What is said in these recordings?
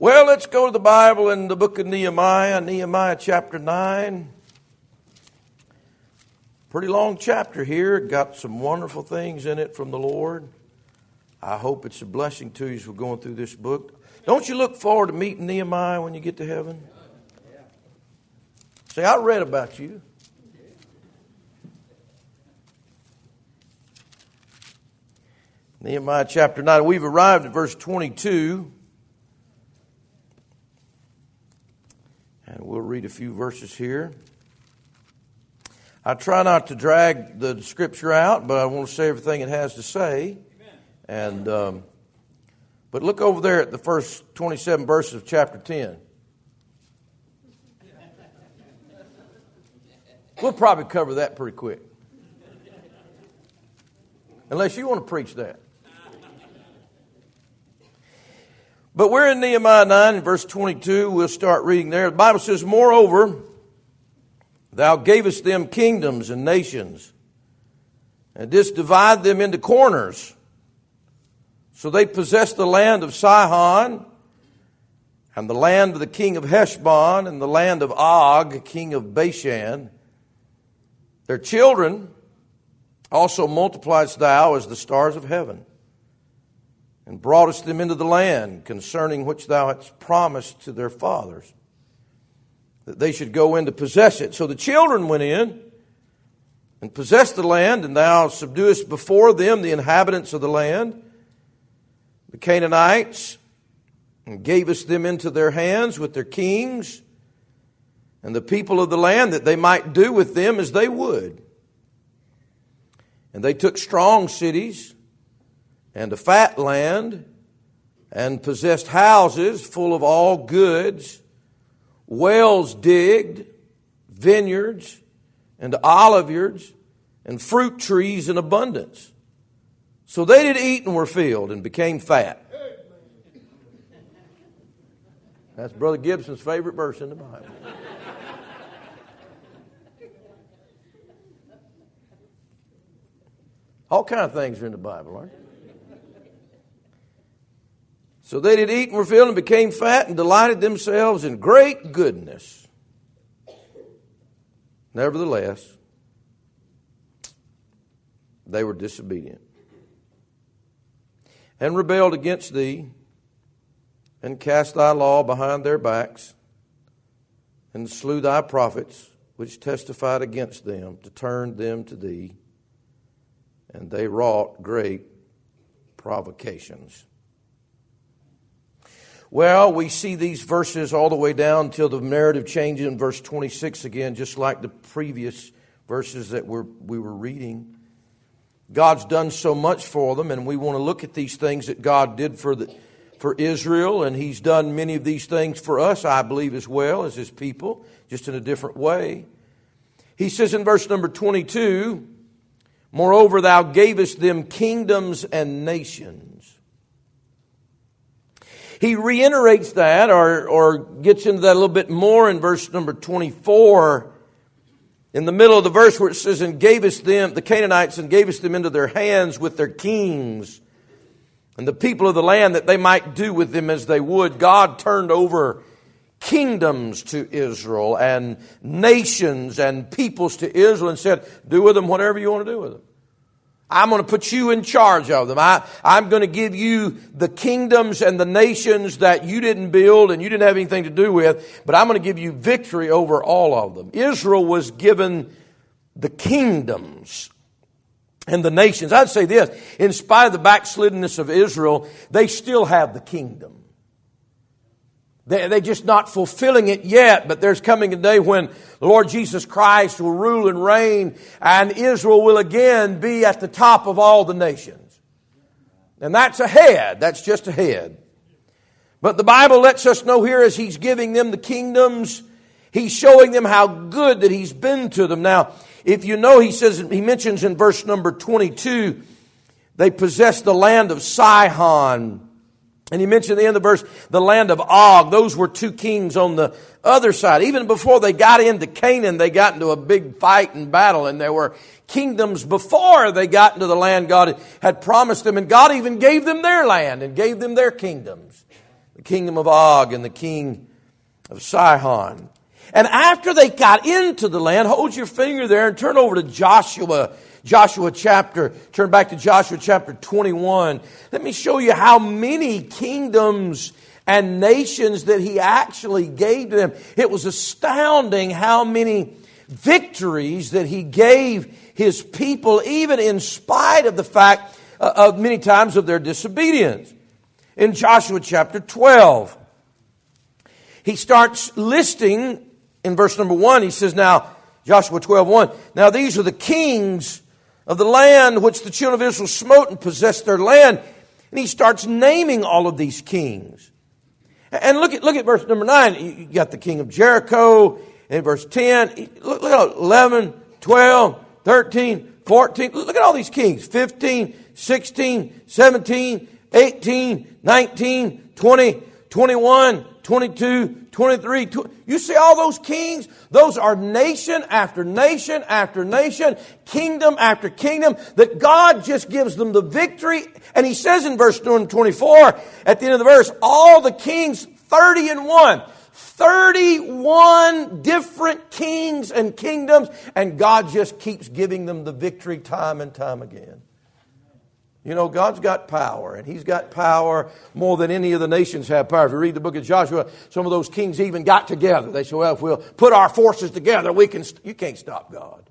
Well, let's go to the Bible in the book of Nehemiah, Nehemiah chapter 9. Pretty long chapter here. Got some wonderful things in it from the Lord. I hope it's a blessing to you as we're going through this book. Don't you look forward to meeting Nehemiah when you get to heaven? See, I read about you. Nehemiah chapter 9. We've arrived at verse 22. And we'll read a few verses here. I try not to drag the scripture out, but I want to say everything it has to say. And um, but look over there at the first 27 verses of chapter 10. We'll probably cover that pretty quick. Unless you want to preach that. But we're in Nehemiah 9 and verse 22. We'll start reading there. The Bible says, Moreover, thou gavest them kingdoms and nations, and didst divide them into corners. So they possessed the land of Sihon, and the land of the king of Heshbon, and the land of Og, king of Bashan. Their children also multipliedst thou as the stars of heaven and broughtest them into the land concerning which thou hadst promised to their fathers, that they should go in to possess it. So the children went in and possessed the land, and thou subduest before them the inhabitants of the land, the Canaanites, and gavest them into their hands with their kings and the people of the land, that they might do with them as they would. And they took strong cities and a fat land, and possessed houses full of all goods, wells digged, vineyards, and oliveyards, and fruit trees in abundance. So they did eat and were filled and became fat. That's Brother Gibson's favorite verse in the Bible. All kind of things are in the Bible, aren't they? So they did eat and were filled and became fat and delighted themselves in great goodness. Nevertheless, they were disobedient and rebelled against thee and cast thy law behind their backs and slew thy prophets which testified against them to turn them to thee and they wrought great provocations well, we see these verses all the way down until the narrative changes in verse 26 again, just like the previous verses that we're, we were reading. God's done so much for them, and we want to look at these things that God did for, the, for Israel, and He's done many of these things for us, I believe, as well as His people, just in a different way. He says in verse number 22 Moreover, thou gavest them kingdoms and nations. He reiterates that or, or gets into that a little bit more in verse number 24. In the middle of the verse where it says, and gave us them, the Canaanites, and gave us them into their hands with their kings and the people of the land that they might do with them as they would. God turned over kingdoms to Israel and nations and peoples to Israel and said, do with them whatever you want to do with them. I'm going to put you in charge of them. I, I'm going to give you the kingdoms and the nations that you didn't build and you didn't have anything to do with, but I'm going to give you victory over all of them. Israel was given the kingdoms and the nations. I'd say this, in spite of the backsliddenness of Israel, they still have the kingdom. They're just not fulfilling it yet, but there's coming a day when the Lord Jesus Christ will rule and reign, and Israel will again be at the top of all the nations. And that's ahead. That's just ahead. But the Bible lets us know here as He's giving them the kingdoms, He's showing them how good that He's been to them. Now, if you know, He says, He mentions in verse number 22, they possess the land of Sihon and he mentioned the end of the verse, the land of Og. Those were two kings on the other side. Even before they got into Canaan, they got into a big fight and battle, and there were kingdoms before they got into the land God had promised them, and God even gave them their land and gave them their kingdoms. the kingdom of Og and the king of Sihon. And after they got into the land, hold your finger there and turn over to Joshua, Joshua chapter, turn back to Joshua chapter 21. Let me show you how many kingdoms and nations that he actually gave to them. It was astounding how many victories that he gave his people, even in spite of the fact uh, of many times of their disobedience. In Joshua chapter 12, he starts listing in verse number 1, he says, Now, Joshua 12, 1, Now these are the kings of the land which the children of Israel smote and possessed their land. And he starts naming all of these kings. And look at, look at verse number 9. You got the king of Jericho in verse 10. Look, look at 11, 12, 13, 14. Look at all these kings. 15, 16, 17, 18, 19, 20, 21, 22, 23. You see all those kings? Those are nation after nation after nation, kingdom after kingdom, that God just gives them the victory. And he says in verse 24, at the end of the verse, all the kings, 30 and 1. 31 different kings and kingdoms, and God just keeps giving them the victory time and time again. You know, God's got power, and He's got power more than any of the nations have power. If you read the book of Joshua, some of those kings even got together. They said, well, if we'll put our forces together, we can, you can't stop God.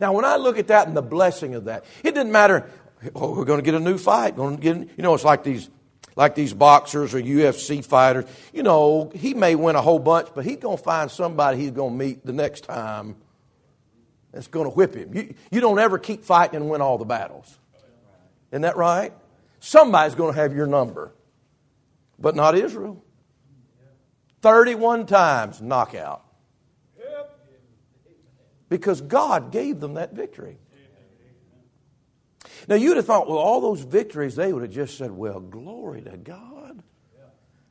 Now, when I look at that and the blessing of that, it didn't matter, oh, we're going to get a new fight. Going to get, you know, it's like these, like these boxers or UFC fighters. You know, he may win a whole bunch, but he's going to find somebody he's going to meet the next time that's going to whip him. You, you don't ever keep fighting and win all the battles. Isn't that right? Somebody's going to have your number, but not Israel. 31 times knockout. Because God gave them that victory. Now, you'd have thought, well, all those victories, they would have just said, well, glory to God.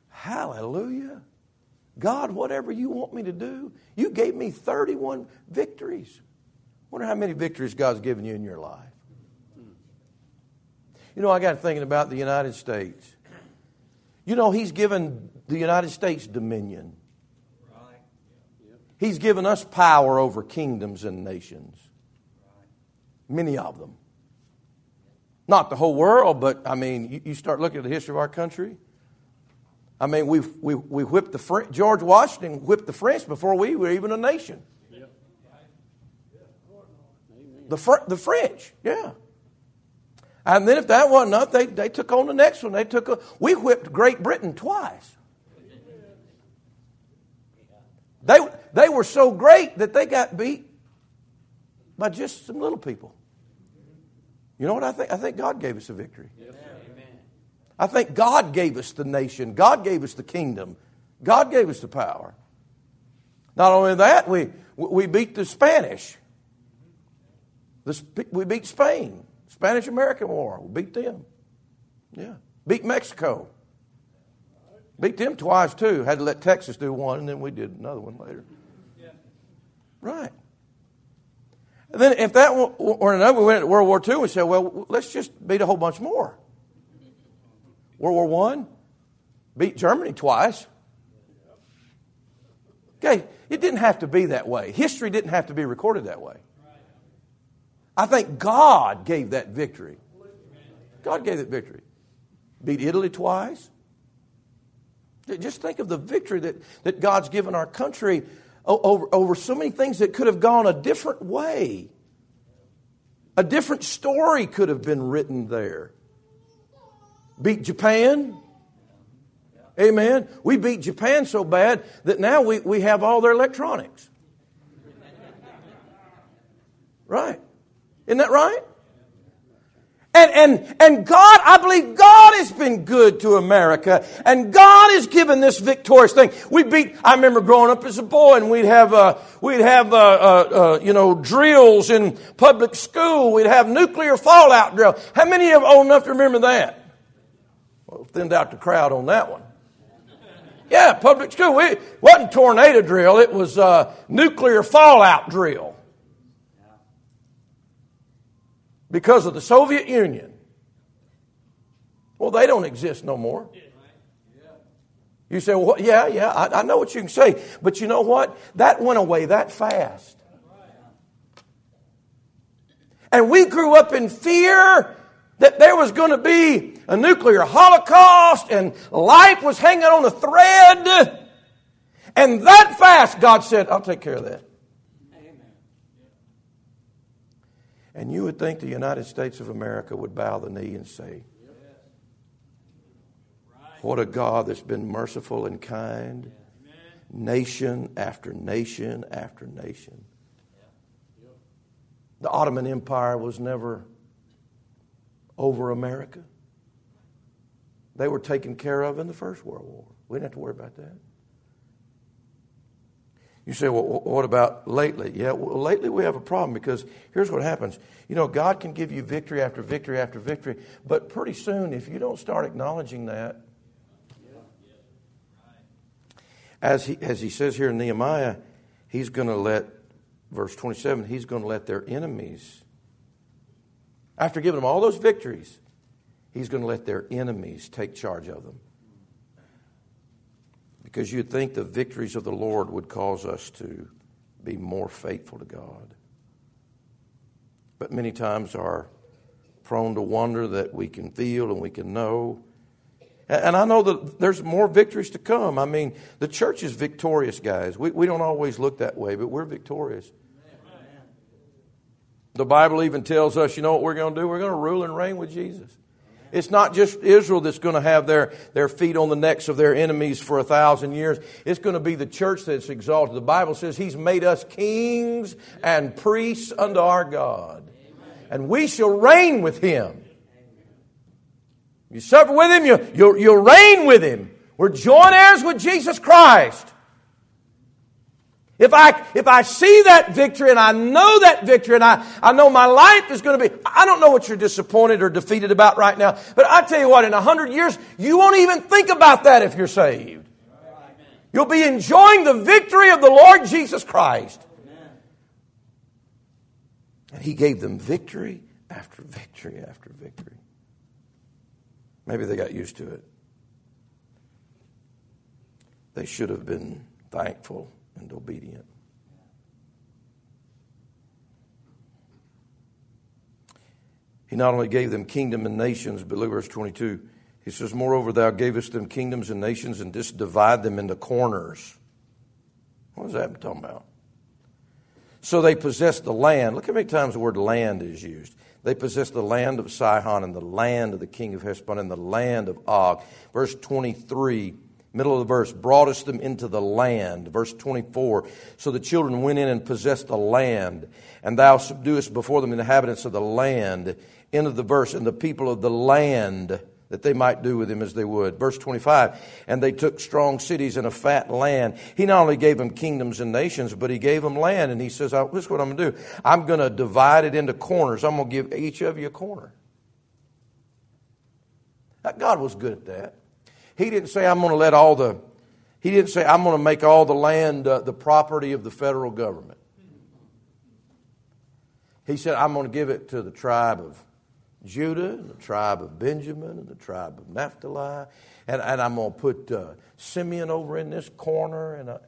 Hallelujah. God, whatever you want me to do, you gave me 31 victories. Wonder how many victories God's given you in your life. You know, I got thinking about the United States. You know, He's given the United States dominion. He's given us power over kingdoms and nations. Many of them. Not the whole world, but I mean, you, start looking at the history of our country. I mean, we we we whipped the French, George Washington whipped the French before we were even a nation. The, Fr- the French, yeah. And then if that wasn't enough, they, they took on the next one. They took a, we whipped Great Britain twice. They, they were so great that they got beat by just some little people. You know what I think? I think God gave us a victory. I think God gave us the nation. God gave us the kingdom. God gave us the power. Not only that, we, we beat the Spanish. We beat Spain, Spanish American War. We beat them. Yeah. Beat Mexico. Beat them twice too. Had to let Texas do one, and then we did another one later. Yeah. Right. And then if that were another, we went into World War II and said, well, let's just beat a whole bunch more. World War One, beat Germany twice. Okay, it didn't have to be that way. History didn't have to be recorded that way. I think God gave that victory. God gave that victory. Beat Italy twice. Just think of the victory that, that God's given our country over, over so many things that could have gone a different way. A different story could have been written there. Beat Japan. Amen. We beat Japan so bad that now we, we have all their electronics. Right. Isn't that right? And, and, and God, I believe God has been good to America. And God has given this victorious thing. We beat, I remember growing up as a boy and we'd have, uh, we'd have, uh, uh, uh you know, drills in public school. We'd have nuclear fallout drill. How many of you old enough to remember that? Well, thinned out the crowd on that one. Yeah, public school. It wasn't tornado drill. It was, uh, nuclear fallout drill. Because of the Soviet Union. Well, they don't exist no more. You say, well, yeah, yeah, I, I know what you can say. But you know what? That went away that fast. And we grew up in fear that there was going to be a nuclear holocaust and life was hanging on a thread. And that fast, God said, I'll take care of that. And you would think the United States of America would bow the knee and say, What a God that's been merciful and kind. Nation after nation after nation. The Ottoman Empire was never over America. They were taken care of in the First World War. We didn't have to worry about that. You say, well, what about lately? Yeah, well, lately we have a problem because here's what happens. You know, God can give you victory after victory after victory, but pretty soon, if you don't start acknowledging that, as he, as he says here in Nehemiah, he's going to let, verse 27, he's going to let their enemies, after giving them all those victories, he's going to let their enemies take charge of them because you'd think the victories of the Lord would cause us to be more faithful to God. But many times are prone to wonder that we can feel and we can know. And I know that there's more victories to come. I mean, the church is victorious, guys. We, we don't always look that way, but we're victorious. The Bible even tells us, you know what we're going to do? We're going to rule and reign with Jesus. It's not just Israel that's going to have their, their feet on the necks of their enemies for a thousand years. It's going to be the church that's exalted. The Bible says He's made us kings and priests unto our God. And we shall reign with Him. You suffer with Him, you, you, you'll reign with Him. We're joint heirs with Jesus Christ. If I, if I see that victory and I know that victory and I, I know my life is going to be, I don't know what you're disappointed or defeated about right now, but I tell you what, in a hundred years, you won't even think about that if you're saved. You'll be enjoying the victory of the Lord Jesus Christ. And He gave them victory after victory after victory. Maybe they got used to it. They should have been thankful and obedient. He not only gave them kingdom and nations, but look verse 22. He says, Moreover, thou gavest them kingdoms and nations and didst divide them into corners. What is that talking about? So they possessed the land. Look how many times the word land is used. They possessed the land of Sihon and the land of the king of Heshbon and the land of Og. Verse 23 middle of the verse, brought us them into the land. Verse 24. So the children went in and possessed the land, and thou subduest before them the inhabitants of the land. End of the verse, and the people of the land that they might do with him as they would. Verse 25, and they took strong cities and a fat land. He not only gave them kingdoms and nations, but he gave them land. And he says, oh, this is what I'm going to do. I'm going to divide it into corners. I'm going to give each of you a corner. God was good at that. He didn't say, I'm going to let all the, he didn't say, I'm going to make all the land uh, the property of the federal government. He said, I'm going to give it to the tribe of Judah and the tribe of Benjamin and the tribe of Naphtali. And, and I'm going to put uh, Simeon over in this corner. And uh,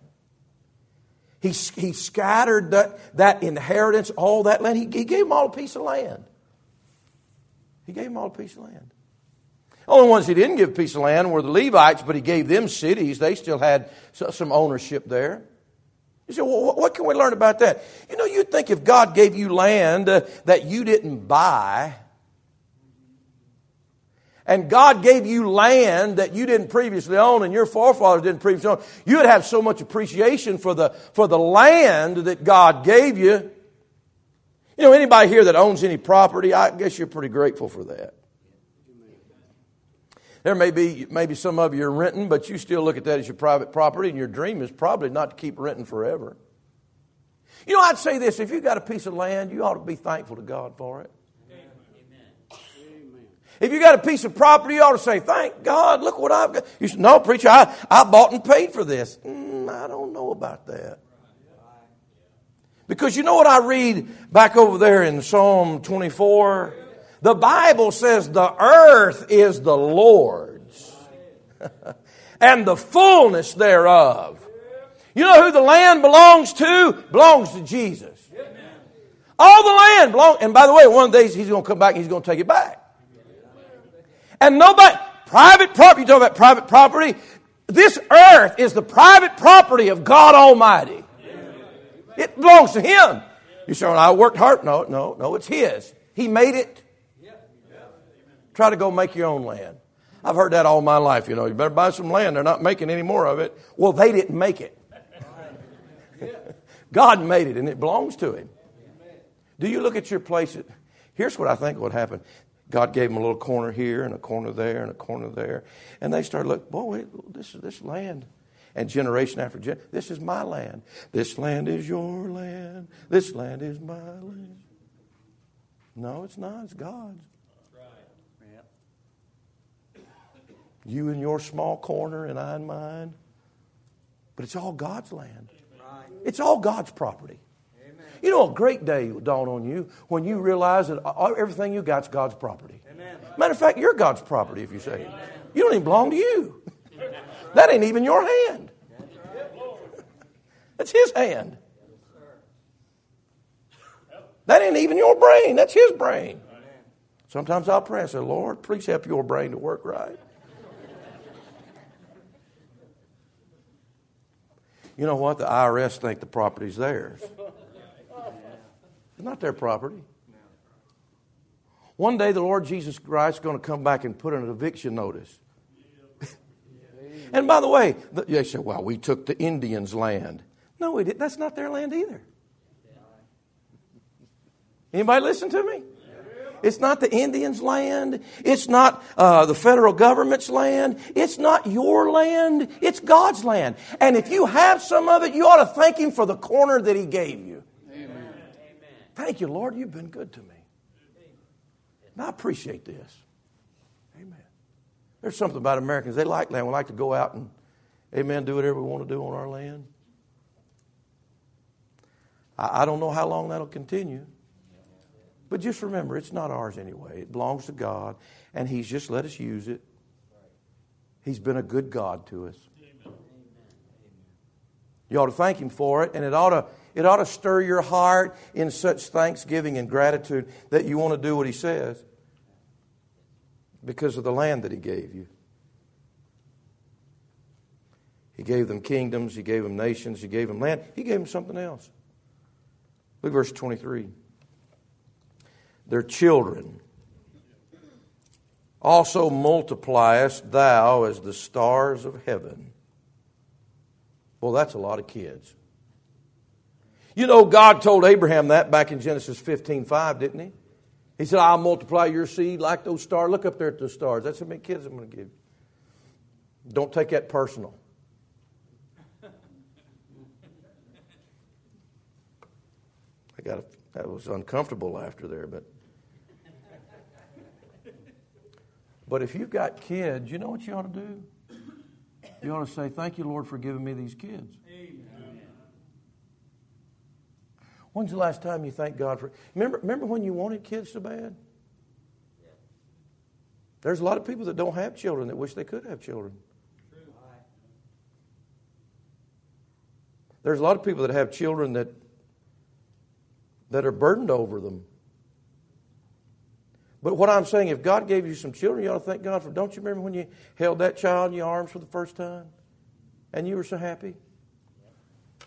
he, he scattered that, that inheritance, all that land. He, he gave them all a piece of land. He gave them all a piece of land. Only ones he didn't give a piece of land were the Levites, but he gave them cities. They still had some ownership there. You say, well, what can we learn about that? You know, you'd think if God gave you land uh, that you didn't buy, and God gave you land that you didn't previously own and your forefathers didn't previously own, you would have so much appreciation for the, for the land that God gave you. You know, anybody here that owns any property, I guess you're pretty grateful for that. There may be maybe some of you are renting, but you still look at that as your private property, and your dream is probably not to keep renting forever. You know, I'd say this if you've got a piece of land, you ought to be thankful to God for it. Amen. If you got a piece of property, you ought to say, Thank God, look what I've got. You say, No, preacher, I, I bought and paid for this. Mm, I don't know about that. Because you know what I read back over there in Psalm 24? The Bible says the earth is the Lord's and the fullness thereof. You know who the land belongs to? Belongs to Jesus. All the land belongs, and by the way, one of these he's going to come back and he's going to take it back. And nobody, private property, you talk about private property. This earth is the private property of God Almighty. It belongs to Him. You say, well, I worked hard. No, no, no, it's His. He made it. Try to go make your own land. I've heard that all my life. You know, you better buy some land. They're not making any more of it. Well, they didn't make it. God made it, and it belongs to Him. Do you look at your place? Here's what I think would happen. God gave them a little corner here and a corner there and a corner there. And they started looking, boy, this is this land. And generation after generation, this is my land. This land is your land. This land is my land. No, it's not. It's God's. You in your small corner and I in mine. But it's all God's land. It's all God's property. You know, a great day will dawn on you when you realize that everything you got's God's property. Matter of fact, you're God's property if you say it. You don't even belong to you. That ain't even your hand. That's His hand. That ain't even your brain. That's His brain. Sometimes I'll pray and say, Lord, please help your brain to work right. You know what? The IRS think the property's theirs. It's not their property. One day the Lord Jesus Christ is going to come back and put an eviction notice. and by the way, they say, well, we took the Indians' land. No, we didn't. That's not their land either. Anybody listen to me? It's not the Indians' land. It's not uh, the federal government's land. It's not your land. It's God's land. And if you have some of it, you ought to thank Him for the corner that He gave you. Amen. Thank you, Lord. You've been good to me. And I appreciate this. Amen. There's something about Americans. They like land. We like to go out and, amen, do whatever we want to do on our land. I, I don't know how long that'll continue. But just remember, it's not ours anyway. It belongs to God, and He's just let us use it. He's been a good God to us. You ought to thank Him for it, and it ought to, it ought to stir your heart in such thanksgiving and gratitude that you want to do what He says because of the land that He gave you. He gave them kingdoms, He gave them nations, He gave them land, He gave them something else. Look verse 23 their children. Also multipliest thou as the stars of heaven. Well, that's a lot of kids. You know, God told Abraham that back in Genesis 15 5, didn't he? He said, I'll multiply your seed like those stars. Look up there at those stars. That's how many kids I'm going to give. you. Don't take that personal. I got a, that was uncomfortable laughter there, but But if you've got kids, you know what you ought to do? You ought to say, Thank you, Lord, for giving me these kids. Amen. When's the last time you thanked God for remember remember when you wanted kids so bad? There's a lot of people that don't have children that wish they could have children. There's a lot of people that have children that that are burdened over them. But what I'm saying, if God gave you some children, you ought to thank God for. Don't you remember when you held that child in your arms for the first time? And you were so happy?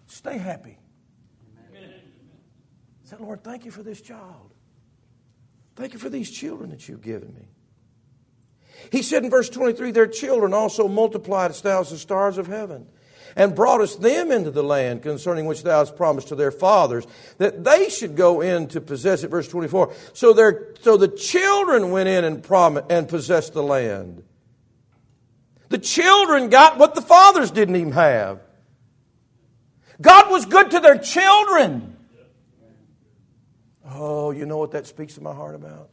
Stay happy. Say, Lord, thank you for this child. Thank you for these children that you've given me. He said in verse 23, their children also multiplied as the stars of heaven and broughtest them into the land concerning which thou hast promised to their fathers, that they should go in to possess it. Verse 24. So, their, so the children went in and, prom- and possessed the land. The children got what the fathers didn't even have. God was good to their children. Oh, you know what that speaks to my heart about?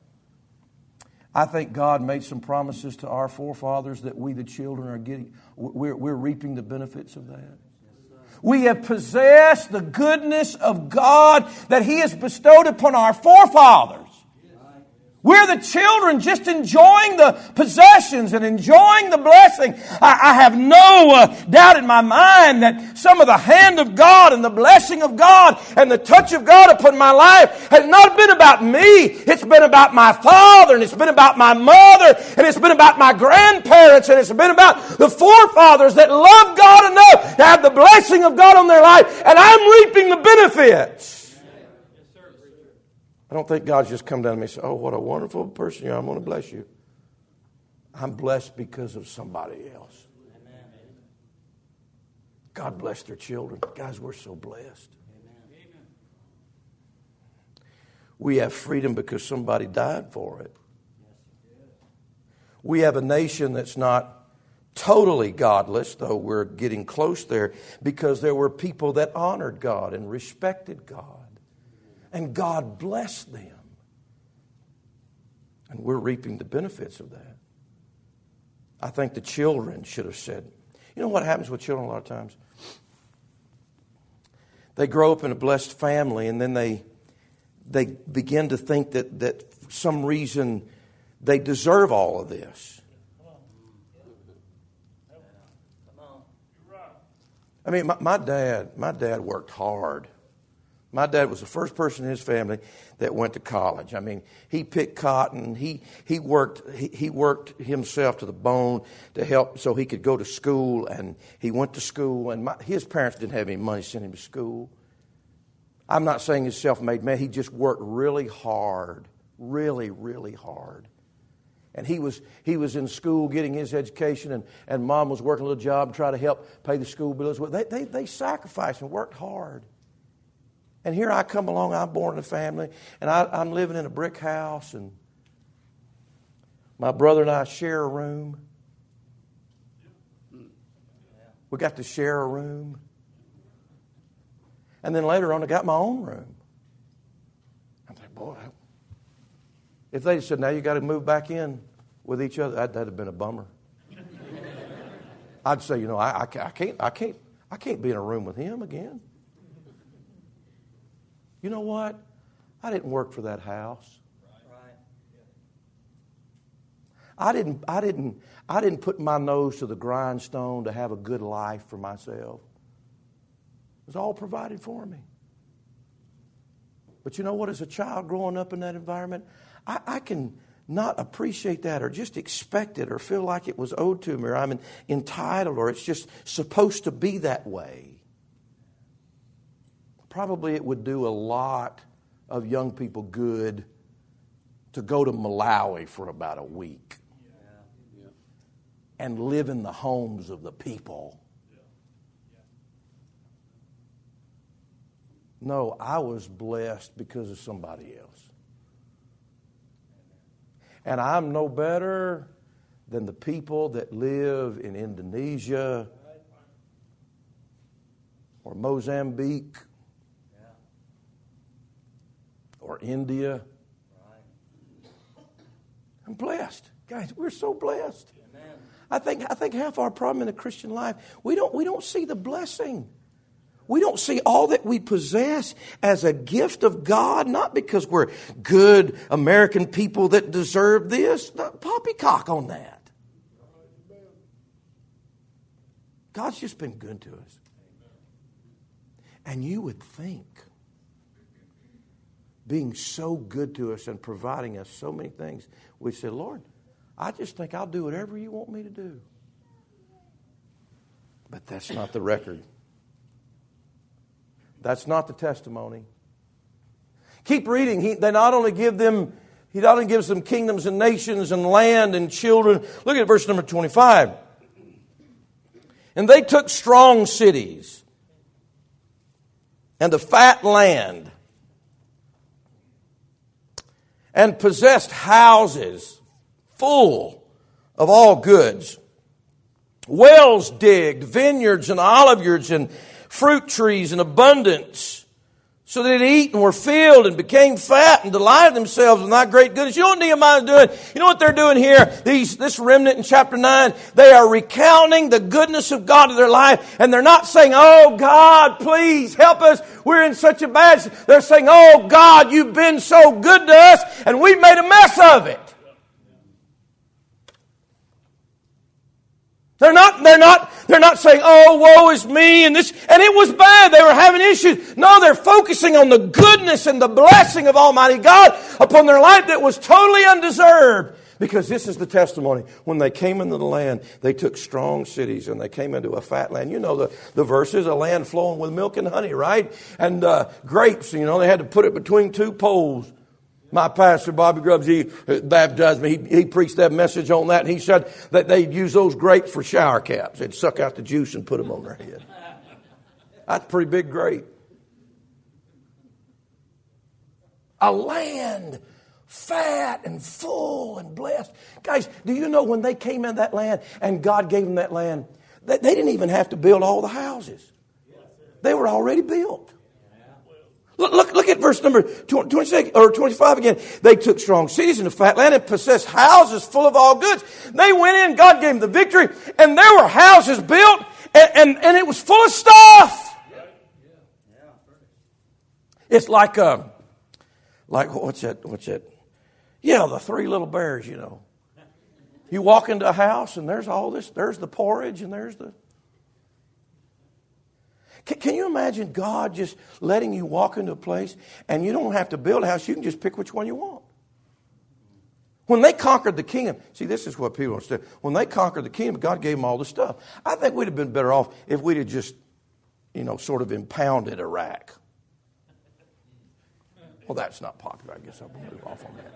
I think God made some promises to our forefathers that we, the children, are getting, we're, we're reaping the benefits of that. We have possessed the goodness of God that He has bestowed upon our forefathers. We're the children just enjoying the possessions and enjoying the blessing. I, I have no uh, doubt in my mind that some of the hand of God and the blessing of God and the touch of God upon my life has not been about me. It's been about my father and it's been about my mother and it's been about my grandparents and it's been about the forefathers that love God enough to have the blessing of God on their life and I'm reaping the benefits. I don't think God's just come down to me and say, Oh, what a wonderful person you are. I'm going to bless you. I'm blessed because of somebody else. God bless their children. Guys, we're so blessed. We have freedom because somebody died for it. We have a nation that's not totally godless, though we're getting close there, because there were people that honored God and respected God and God blessed them. And we're reaping the benefits of that. I think the children should have said, you know what happens with children a lot of times? They grow up in a blessed family and then they they begin to think that, that some reason they deserve all of this. I mean, my, my dad, my dad worked hard. My dad was the first person in his family that went to college. I mean, he picked cotton. He, he, worked, he, he worked himself to the bone to help so he could go to school. And he went to school. And my, his parents didn't have any money to send him to school. I'm not saying he's self made man. He just worked really hard, really, really hard. And he was, he was in school getting his education, and, and mom was working a little job to try to help pay the school bills. They, they, they sacrificed and worked hard. And here I come along, I'm born in a family, and I, I'm living in a brick house, and my brother and I share a room. We got to share a room. And then later on, I got my own room. I'm like, boy, if they said, now you got to move back in with each other, that'd, that'd have been a bummer. I'd say, you know, I, I, I, can't, I, can't, I can't be in a room with him again. You know what? I didn't work for that house. I didn't, I, didn't, I didn't put my nose to the grindstone to have a good life for myself. It was all provided for me. But you know what? As a child growing up in that environment, I, I can not appreciate that or just expect it or feel like it was owed to me or I'm entitled or it's just supposed to be that way probably it would do a lot of young people good to go to Malawi for about a week and live in the homes of the people. No, I was blessed because of somebody else. And I'm no better than the people that live in Indonesia or Mozambique or India. I'm blessed. Guys, we're so blessed. I think, I think half our problem in the Christian life, we don't, we don't see the blessing. We don't see all that we possess as a gift of God, not because we're good American people that deserve this. Poppycock on that. God's just been good to us. And you would think being so good to us and providing us so many things, we said, Lord, I just think I'll do whatever you want me to do. But that's not the record. That's not the testimony. Keep reading. He, they not only give them, he not only gives them kingdoms and nations and land and children. Look at verse number 25. And they took strong cities and a fat land and possessed houses full of all goods, wells digged, vineyards and oliveyards and fruit trees in abundance, so that they eat and were filled and became fat and delighted themselves in thy great goodness. You know what Nehemiah is doing? You know what they're doing here? These, this remnant in chapter 9, they are recounting the goodness of God in their life, and they're not saying, Oh God, please help us. We're in such a bad. They're saying, Oh God, you've been so good to us, and we've made a mess of it. They're not, they're not, they're not saying, oh, woe is me and this, and it was bad. They were having issues. No, they're focusing on the goodness and the blessing of Almighty God upon their life that was totally undeserved. Because this is the testimony. When they came into the land, they took strong cities and they came into a fat land. You know the, the verses, a land flowing with milk and honey, right? And uh, grapes, you know, they had to put it between two poles. My pastor, Bobby Grubbs, he uh, baptized me. He, he preached that message on that, and he said that they'd use those grapes for shower caps. They'd suck out the juice and put them on their head. That's a pretty big grape. A land fat and full and blessed. Guys, do you know when they came in that land and God gave them that land, they, they didn't even have to build all the houses. They were already built. Look, look, look at verse number 26 or 25 again. They took strong cities in the fat land and possessed houses full of all goods. They went in, God gave them the victory, and there were houses built, and, and, and it was full of stuff. It's like, uh, like what's that? What's that? Yeah, the three little bears, you know. You walk into a house and there's all this, there's the porridge and there's the can, can, you imagine God just letting you walk into a place and you don't have to build a house, you can just pick which one you want? When they conquered the kingdom, see, this is what people understand. When they conquered the kingdom, God gave them all the stuff. I think we'd have been better off if we'd have just, you know, sort of impounded Iraq. Well, that's not popular. I guess I'll move off on that.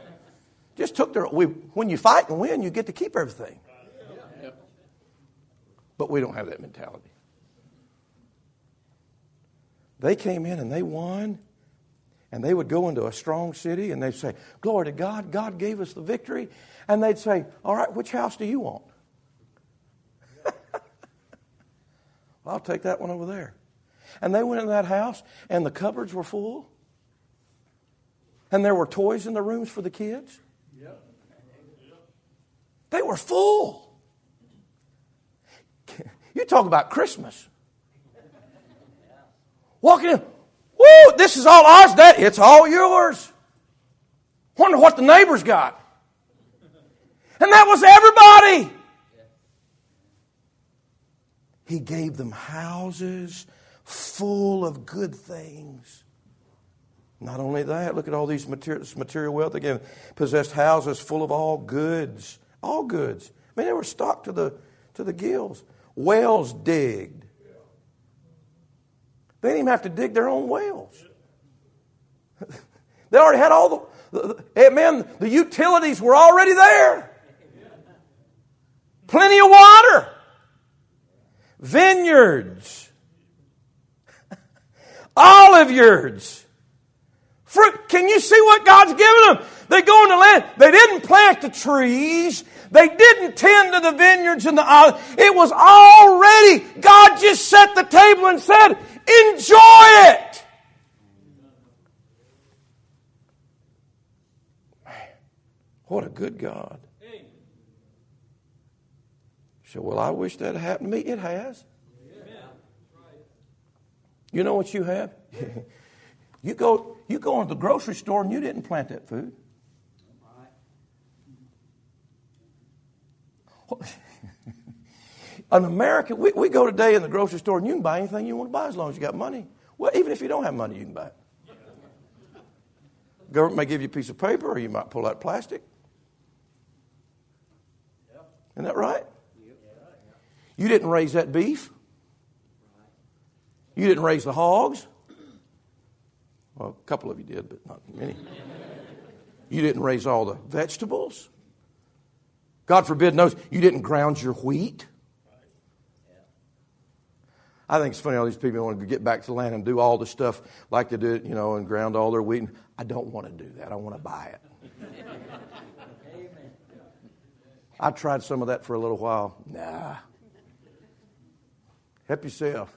Just took their. We, when you fight and win, you get to keep everything. But we don't have that mentality. They came in and they won. And they would go into a strong city and they'd say, Glory to God, God gave us the victory. And they'd say, All right, which house do you want? well, I'll take that one over there. And they went in that house and the cupboards were full. And there were toys in the rooms for the kids. They were full. You talk about Christmas. Walking in, woo, this is all ours, Dad. It's all yours. Wonder what the neighbors got. And that was everybody. He gave them houses full of good things. Not only that, look at all these material, material wealth. Again, possessed houses full of all goods. All goods. I mean, they were stocked to the, to the gills. Wells digged. They didn't even have to dig their own wells. they already had all the, the, the, utilities were already there. Plenty of water. Vineyards. Olive yards. Fruit. Can you see what God's given them? They go into land. They didn't plant the trees. They didn't tend to the vineyards and the olive. It was already, God just set the table and said, Enjoy it. Man, what a good God. So, well, I wish that had happened to me. It has. You know what you have? you go you go into the grocery store and you didn't plant that food. An American, we, we go today in the grocery store and you can buy anything you want to buy as long as you got money. Well, even if you don't have money, you can buy it. Government may give you a piece of paper or you might pull out plastic. Isn't that right? You didn't raise that beef. You didn't raise the hogs. Well, a couple of you did, but not many. You didn't raise all the vegetables. God forbid knows you didn't ground your wheat. I think it's funny all these people want to get back to the land and do all the stuff like they it, you know, and ground all their wheat. I don't want to do that. I want to buy it. I tried some of that for a little while. Nah. Help yourself.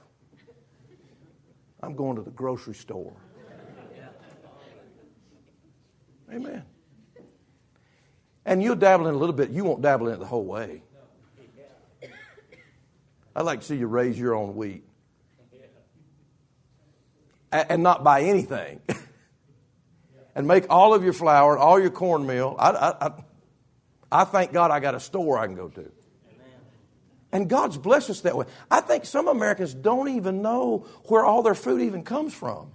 I'm going to the grocery store. Amen. And you'll dabble in a little bit. You won't dabble in it the whole way. I'd like to see you raise your own wheat. And not buy anything. and make all of your flour, and all your cornmeal. I, I, I, I thank God I got a store I can go to. And God's blessed us that way. I think some Americans don't even know where all their food even comes from.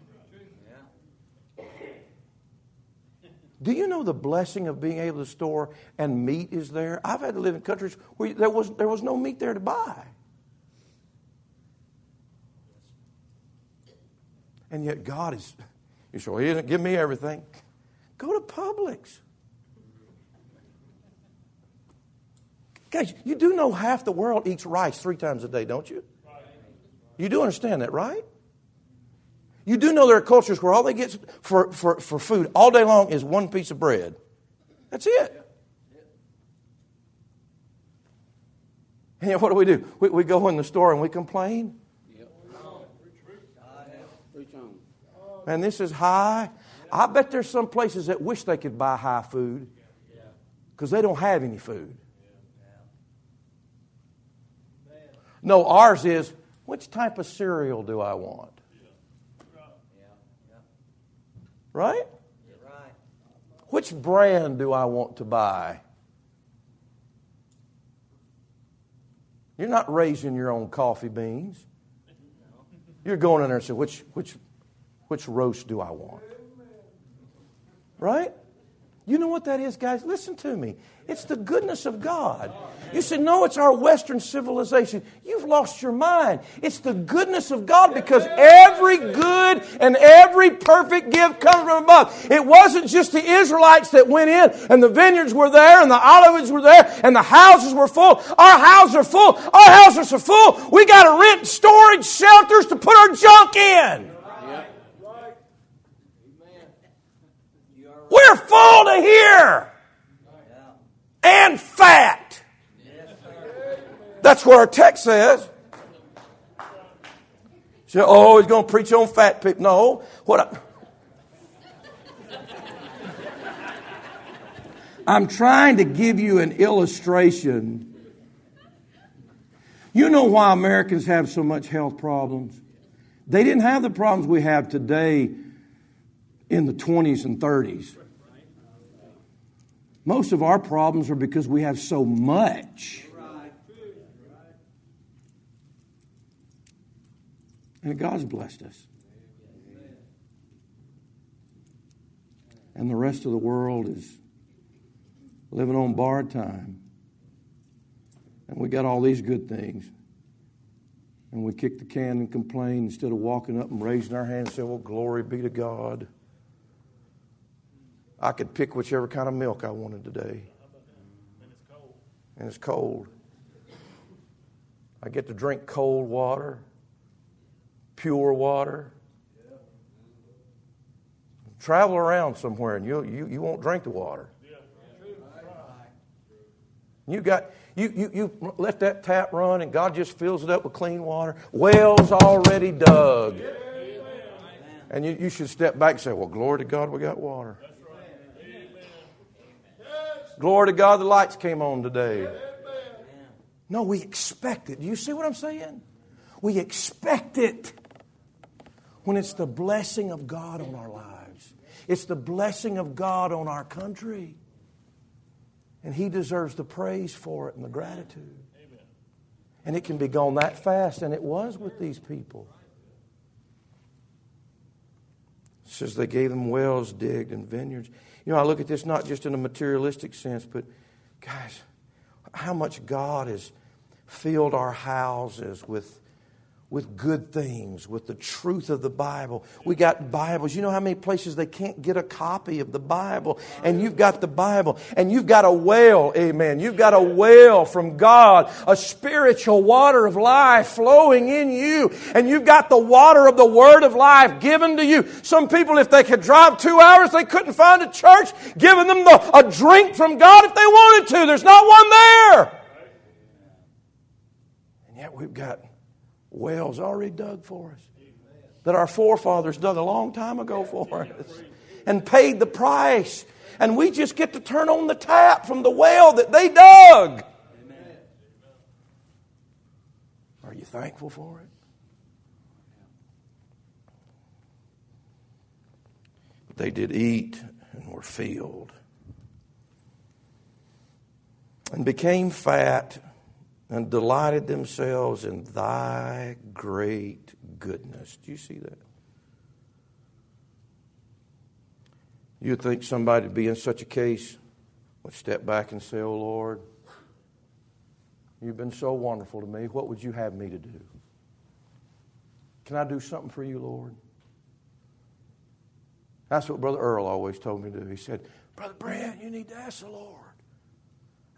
Do you know the blessing of being able to store and meat is there? I've had to live in countries where there was, there was no meat there to buy. And yet God is, you sure He doesn't give me everything. Go to Publix. Guys, you do know half the world eats rice three times a day, don't you? You do understand that, right? You do know there are cultures where all they get for, for, for food all day long is one piece of bread. That's it. And yet, what do we do? We, we go in the store and we complain. Man, this is high. I bet there's some places that wish they could buy high food because they don't have any food. No, ours is which type of cereal do I want? Right? Which brand do I want to buy? You're not raising your own coffee beans. You're going in there and saying, which, which, which roast do I want? Right? You know what that is, guys? Listen to me. It's the goodness of God. You said, no, it's our Western civilization. You've lost your mind. It's the goodness of God because every good and every perfect gift comes from above. It wasn't just the Israelites that went in and the vineyards were there and the olives were there and the houses were full. Our houses are full. Our houses are full. We got to rent storage shelters to put our junk in. We're full to here and fat. That's what our text says. So, oh, he's going to preach on fat people. No, what I, I'm trying to give you an illustration. You know why Americans have so much health problems? They didn't have the problems we have today in the 20s and 30s. Most of our problems are because we have so much. And God's blessed us. And the rest of the world is living on borrowed time. And we got all these good things. And we kick the can and complain instead of walking up and raising our hands and saying, Well, glory be to God. I could pick whichever kind of milk I wanted today. And it's cold. I get to drink cold water, pure water. Travel around somewhere and you, you, you won't drink the water. You got you, you, you let that tap run and God just fills it up with clean water. Wells already dug. And you, you should step back and say, Well, glory to God, we got water. Glory to God, the lights came on today. No, we expect it. Do you see what I'm saying? We expect it when it's the blessing of God on our lives. It's the blessing of God on our country. And He deserves the praise for it and the gratitude. And it can be gone that fast, and it was with these people. It says they gave them wells digged and vineyards. You know, I look at this not just in a materialistic sense, but guys, how much God has filled our houses with with good things, with the truth of the Bible. We got Bibles. You know how many places they can't get a copy of the Bible? And you've got the Bible. And you've got a well, amen. You've got a well from God, a spiritual water of life flowing in you. And you've got the water of the Word of life given to you. Some people, if they could drive two hours, they couldn't find a church giving them the, a drink from God if they wanted to. There's not one there. And yet we've got wells already dug for us that our forefathers dug a long time ago for us and paid the price and we just get to turn on the tap from the well that they dug. Are you thankful for it? They did eat and were filled, and became fat, and delighted themselves in thy great goodness. Do you see that? You'd think somebody to be in such a case would step back and say, Oh Lord, you've been so wonderful to me. What would you have me to do? Can I do something for you, Lord? That's what Brother Earl always told me to do. He said, Brother Brent, you need to ask the Lord.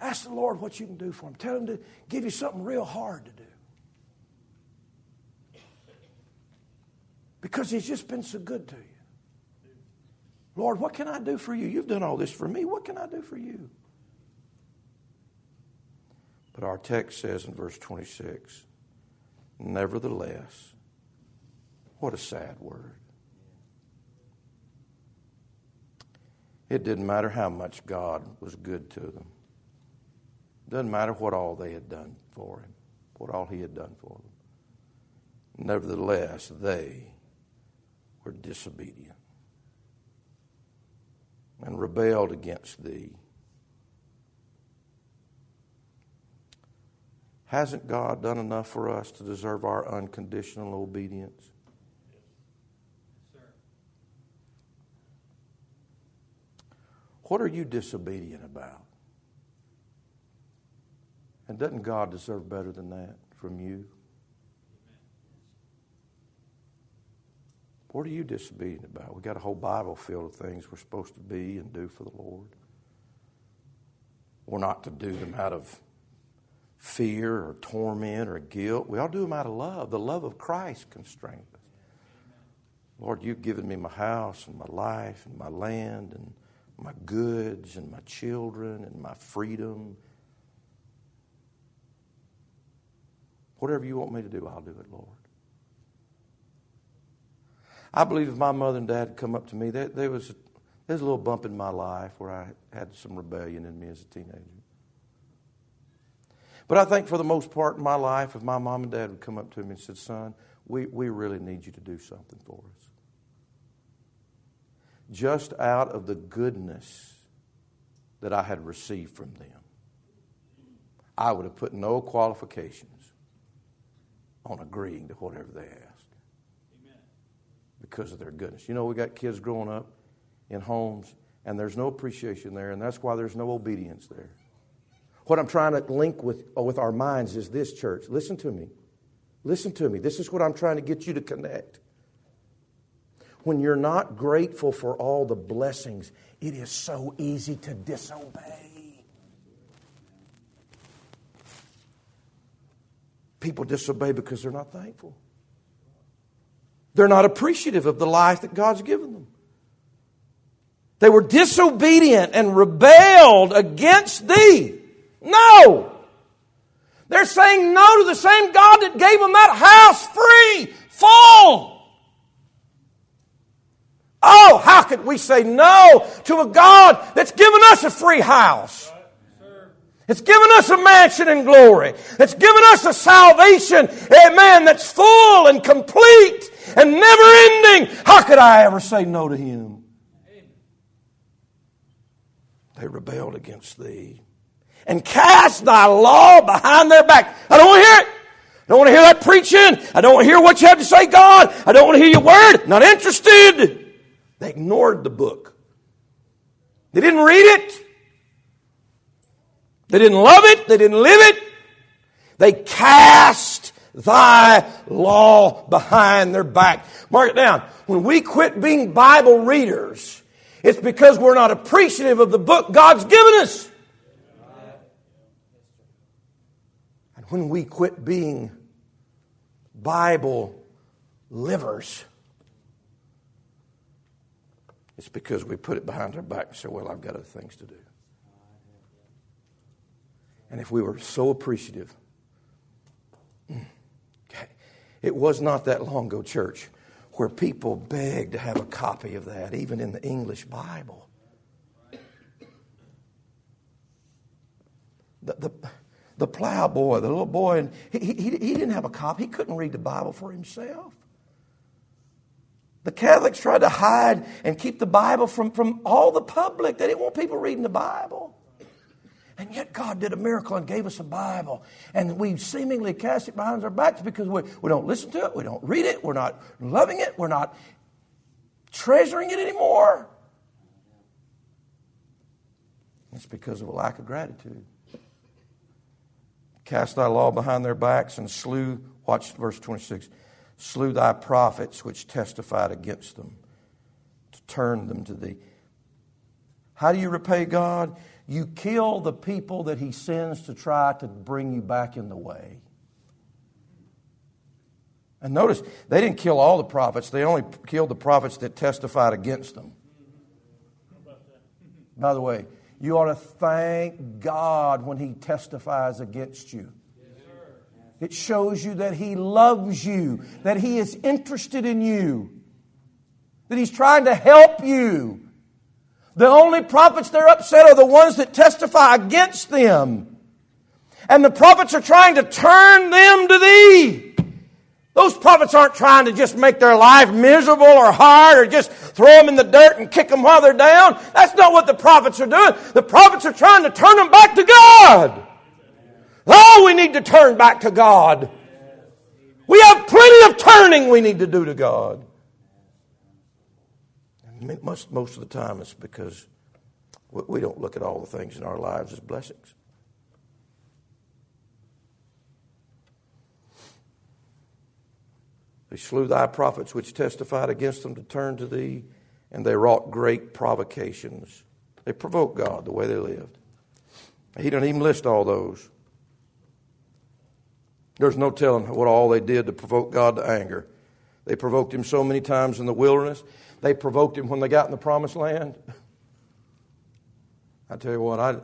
Ask the Lord what you can do for him. Tell him to give you something real hard to do. Because he's just been so good to you. Lord, what can I do for you? You've done all this for me. What can I do for you? But our text says in verse 26, nevertheless, what a sad word. It didn't matter how much God was good to them. Doesn't matter what all they had done for him, what all he had done for them. Nevertheless, they were disobedient and rebelled against thee. Hasn't God done enough for us to deserve our unconditional obedience? Sir. What are you disobedient about? And doesn't God deserve better than that from you? What are you disobedient about? We've got a whole Bible filled of things we're supposed to be and do for the Lord. We're not to do them out of fear or torment or guilt. We all do them out of love. The love of Christ constrains us. Lord, you've given me my house and my life and my land and my goods and my children and my freedom. Whatever you want me to do, I'll do it, Lord. I believe if my mother and dad had come up to me, there, there was a, there was a little bump in my life where I had some rebellion in me as a teenager. But I think for the most part in my life, if my mom and dad would come up to me and said, Son, we, we really need you to do something for us just out of the goodness that I had received from them. I would have put no qualifications on agreeing to whatever they ask Amen. because of their goodness. You know, we got kids growing up in homes, and there's no appreciation there, and that's why there's no obedience there. What I'm trying to link with, uh, with our minds is this, church. Listen to me. Listen to me. This is what I'm trying to get you to connect when you're not grateful for all the blessings, it is so easy to disobey. People disobey because they're not thankful. They're not appreciative of the life that God's given them. They were disobedient and rebelled against thee. No! They're saying no to the same God that gave them that house free, full. Oh, how could we say no to a God that's given us a free house? It's given us a mansion in glory. It's given us a salvation, amen, that's full and complete and never ending. How could I ever say no to Him? They rebelled against Thee and cast Thy law behind their back. I don't want to hear it. I don't want to hear that preaching. I don't want to hear what you have to say, God. I don't want to hear your word. Not interested. They ignored the book. They didn't read it. They didn't love it. They didn't live it. They cast thy law behind their back. Mark it down. When we quit being Bible readers, it's because we're not appreciative of the book God's given us. And when we quit being Bible livers, it's because we put it behind our back and say, well, I've got other things to do and if we were so appreciative. Hmm. Okay. It was not that long ago, church, where people begged to have a copy of that, even in the English Bible. The, the, the plow boy, the little boy, and he, he, he didn't have a copy. He couldn't read the Bible for himself. The Catholics tried to hide and keep the Bible from, from all the public. They didn't want people reading the Bible. And yet God did a miracle and gave us a Bible. And we seemingly cast it behind our backs because we, we don't listen to it, we don't read it, we're not loving it, we're not treasuring it anymore. It's because of a lack of gratitude. Cast thy law behind their backs and slew, watch verse 26, slew thy prophets which testified against them to turn them to thee. How do you repay God? You kill the people that he sends to try to bring you back in the way. And notice, they didn't kill all the prophets, they only killed the prophets that testified against them. By the way, you ought to thank God when He testifies against you. It shows you that He loves you, that He is interested in you, that He's trying to help you. The only prophets they're upset are the ones that testify against them. And the prophets are trying to turn them to thee. Those prophets aren't trying to just make their life miserable or hard or just throw them in the dirt and kick them while they're down. That's not what the prophets are doing. The prophets are trying to turn them back to God. Oh, we need to turn back to God. We have plenty of turning we need to do to God. Most, most of the time it's because we don't look at all the things in our lives as blessings. They slew thy prophets which testified against them to turn to thee, and they wrought great provocations. They provoked God the way they lived. He doesn't even list all those. There's no telling what all they did to provoke God to anger. They provoked him so many times in the wilderness. They provoked him when they got in the promised land. I tell you what, I,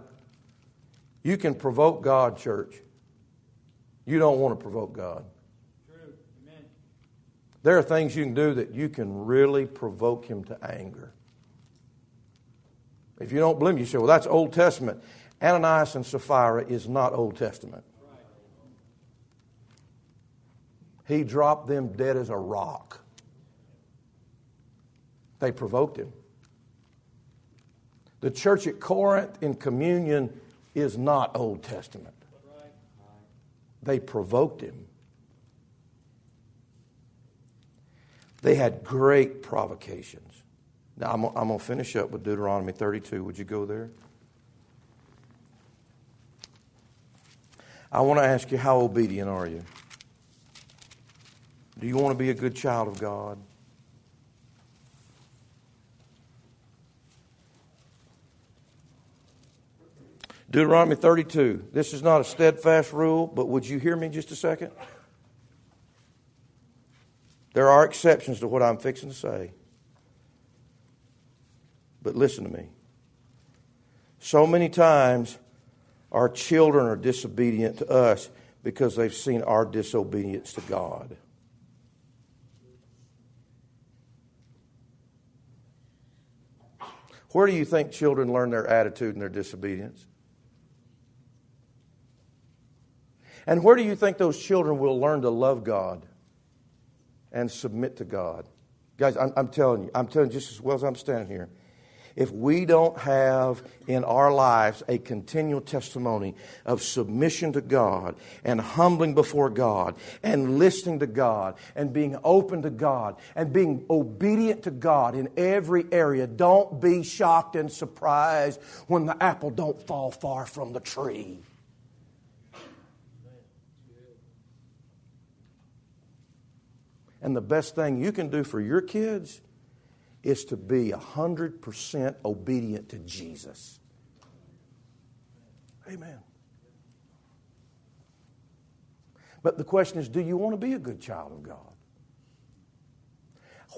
you can provoke God, church. You don't want to provoke God. There are things you can do that you can really provoke him to anger. If you don't believe me, you say, well, that's Old Testament. Ananias and Sapphira is not Old Testament. He dropped them dead as a rock. They provoked him. The church at Corinth in communion is not Old Testament. They provoked him. They had great provocations. Now, I'm, I'm going to finish up with Deuteronomy 32. Would you go there? I want to ask you, how obedient are you? Do you want to be a good child of God? Deuteronomy 32. This is not a steadfast rule, but would you hear me just a second? There are exceptions to what I'm fixing to say. But listen to me. So many times, our children are disobedient to us because they've seen our disobedience to God. Where do you think children learn their attitude and their disobedience? And where do you think those children will learn to love God? and submit to God. Guys, I'm, I'm, telling you, I'm telling you just as well as I'm standing here. If we don't have in our lives a continual testimony of submission to God and humbling before God and listening to God and being open to God and being obedient to God in every area, don't be shocked and surprised when the apple don't fall far from the tree. And the best thing you can do for your kids is to be 100% obedient to Jesus. Amen. But the question is do you want to be a good child of God?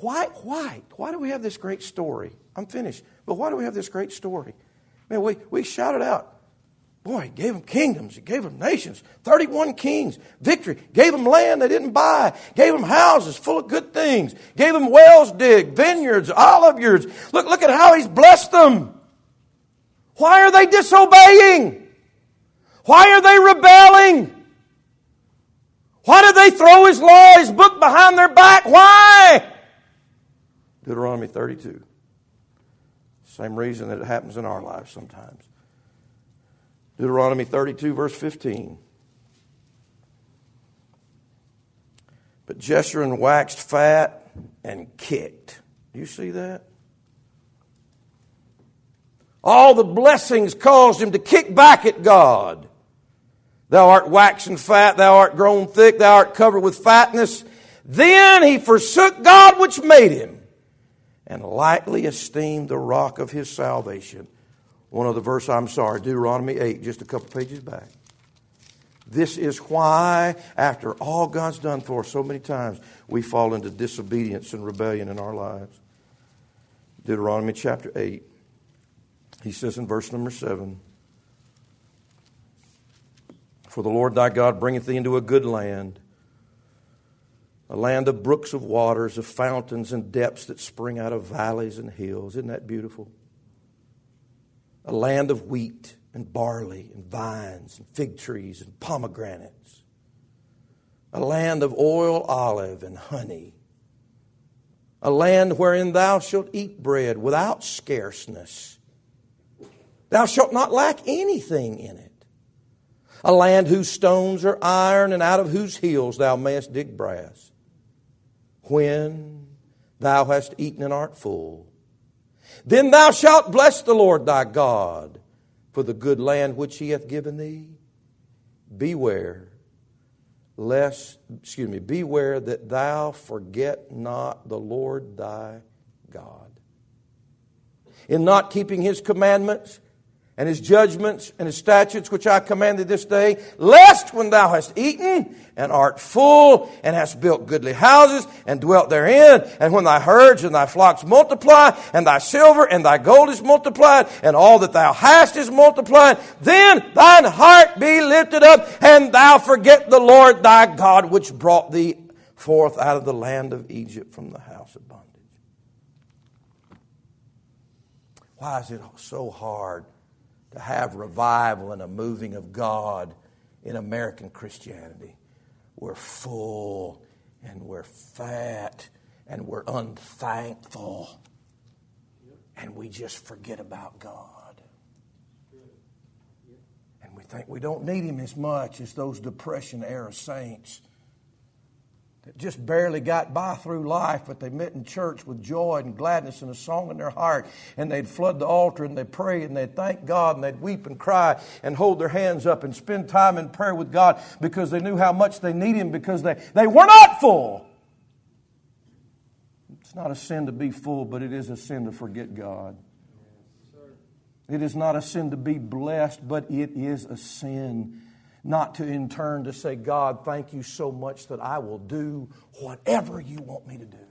Why, why? Why do we have this great story? I'm finished. But why do we have this great story? Man, we, we shouted out, Boy, he gave them kingdoms. He gave them nations. 31 kings. Victory. Gave them land they didn't buy. Gave them houses full of good things. Gave them wells dig, vineyards, olive yards. Look, look at how he's blessed them. Why are they disobeying? Why are they rebelling? Why did they throw his law, his book behind their back? Why? Deuteronomy 32. Same reason that it happens in our lives sometimes. Deuteronomy 32, verse 15. But Jeshurun waxed fat and kicked. Do you see that? All the blessings caused him to kick back at God. Thou art waxen fat, thou art grown thick, thou art covered with fatness. Then he forsook God which made him and lightly esteemed the rock of his salvation. One of the verse, I'm sorry, Deuteronomy 8, just a couple pages back. This is why, after all God's done for us so many times, we fall into disobedience and rebellion in our lives. Deuteronomy chapter 8, he says in verse number 7 For the Lord thy God bringeth thee into a good land a land of brooks of waters, of fountains and depths that spring out of valleys and hills. Isn't that beautiful? A land of wheat and barley and vines and fig trees and pomegranates. A land of oil, olive, and honey. A land wherein thou shalt eat bread without scarceness. Thou shalt not lack anything in it. A land whose stones are iron and out of whose hills thou mayest dig brass when thou hast eaten and art full. Then thou shalt bless the Lord thy God for the good land which he hath given thee. Beware, lest, excuse me, beware that thou forget not the Lord thy God. In not keeping his commandments, and his judgments and his statutes which I commanded this day, lest when thou hast eaten and art full and hast built goodly houses and dwelt therein, and when thy herds and thy flocks multiply, and thy silver and thy gold is multiplied, and all that thou hast is multiplied, then thine heart be lifted up, and thou forget the Lord thy God which brought thee forth out of the land of Egypt from the house of bondage. Why is it so hard? To have revival and a moving of God in American Christianity. We're full and we're fat and we're unthankful and we just forget about God. And we think we don't need Him as much as those Depression era saints just barely got by through life, but they met in church with joy and gladness and a song in their heart. And they'd flood the altar and they'd pray and they'd thank God and they'd weep and cry and hold their hands up and spend time in prayer with God because they knew how much they need Him because they, they were not full. It's not a sin to be full, but it is a sin to forget God. It is not a sin to be blessed, but it is a sin not to in turn to say, God, thank you so much that I will do whatever you want me to do.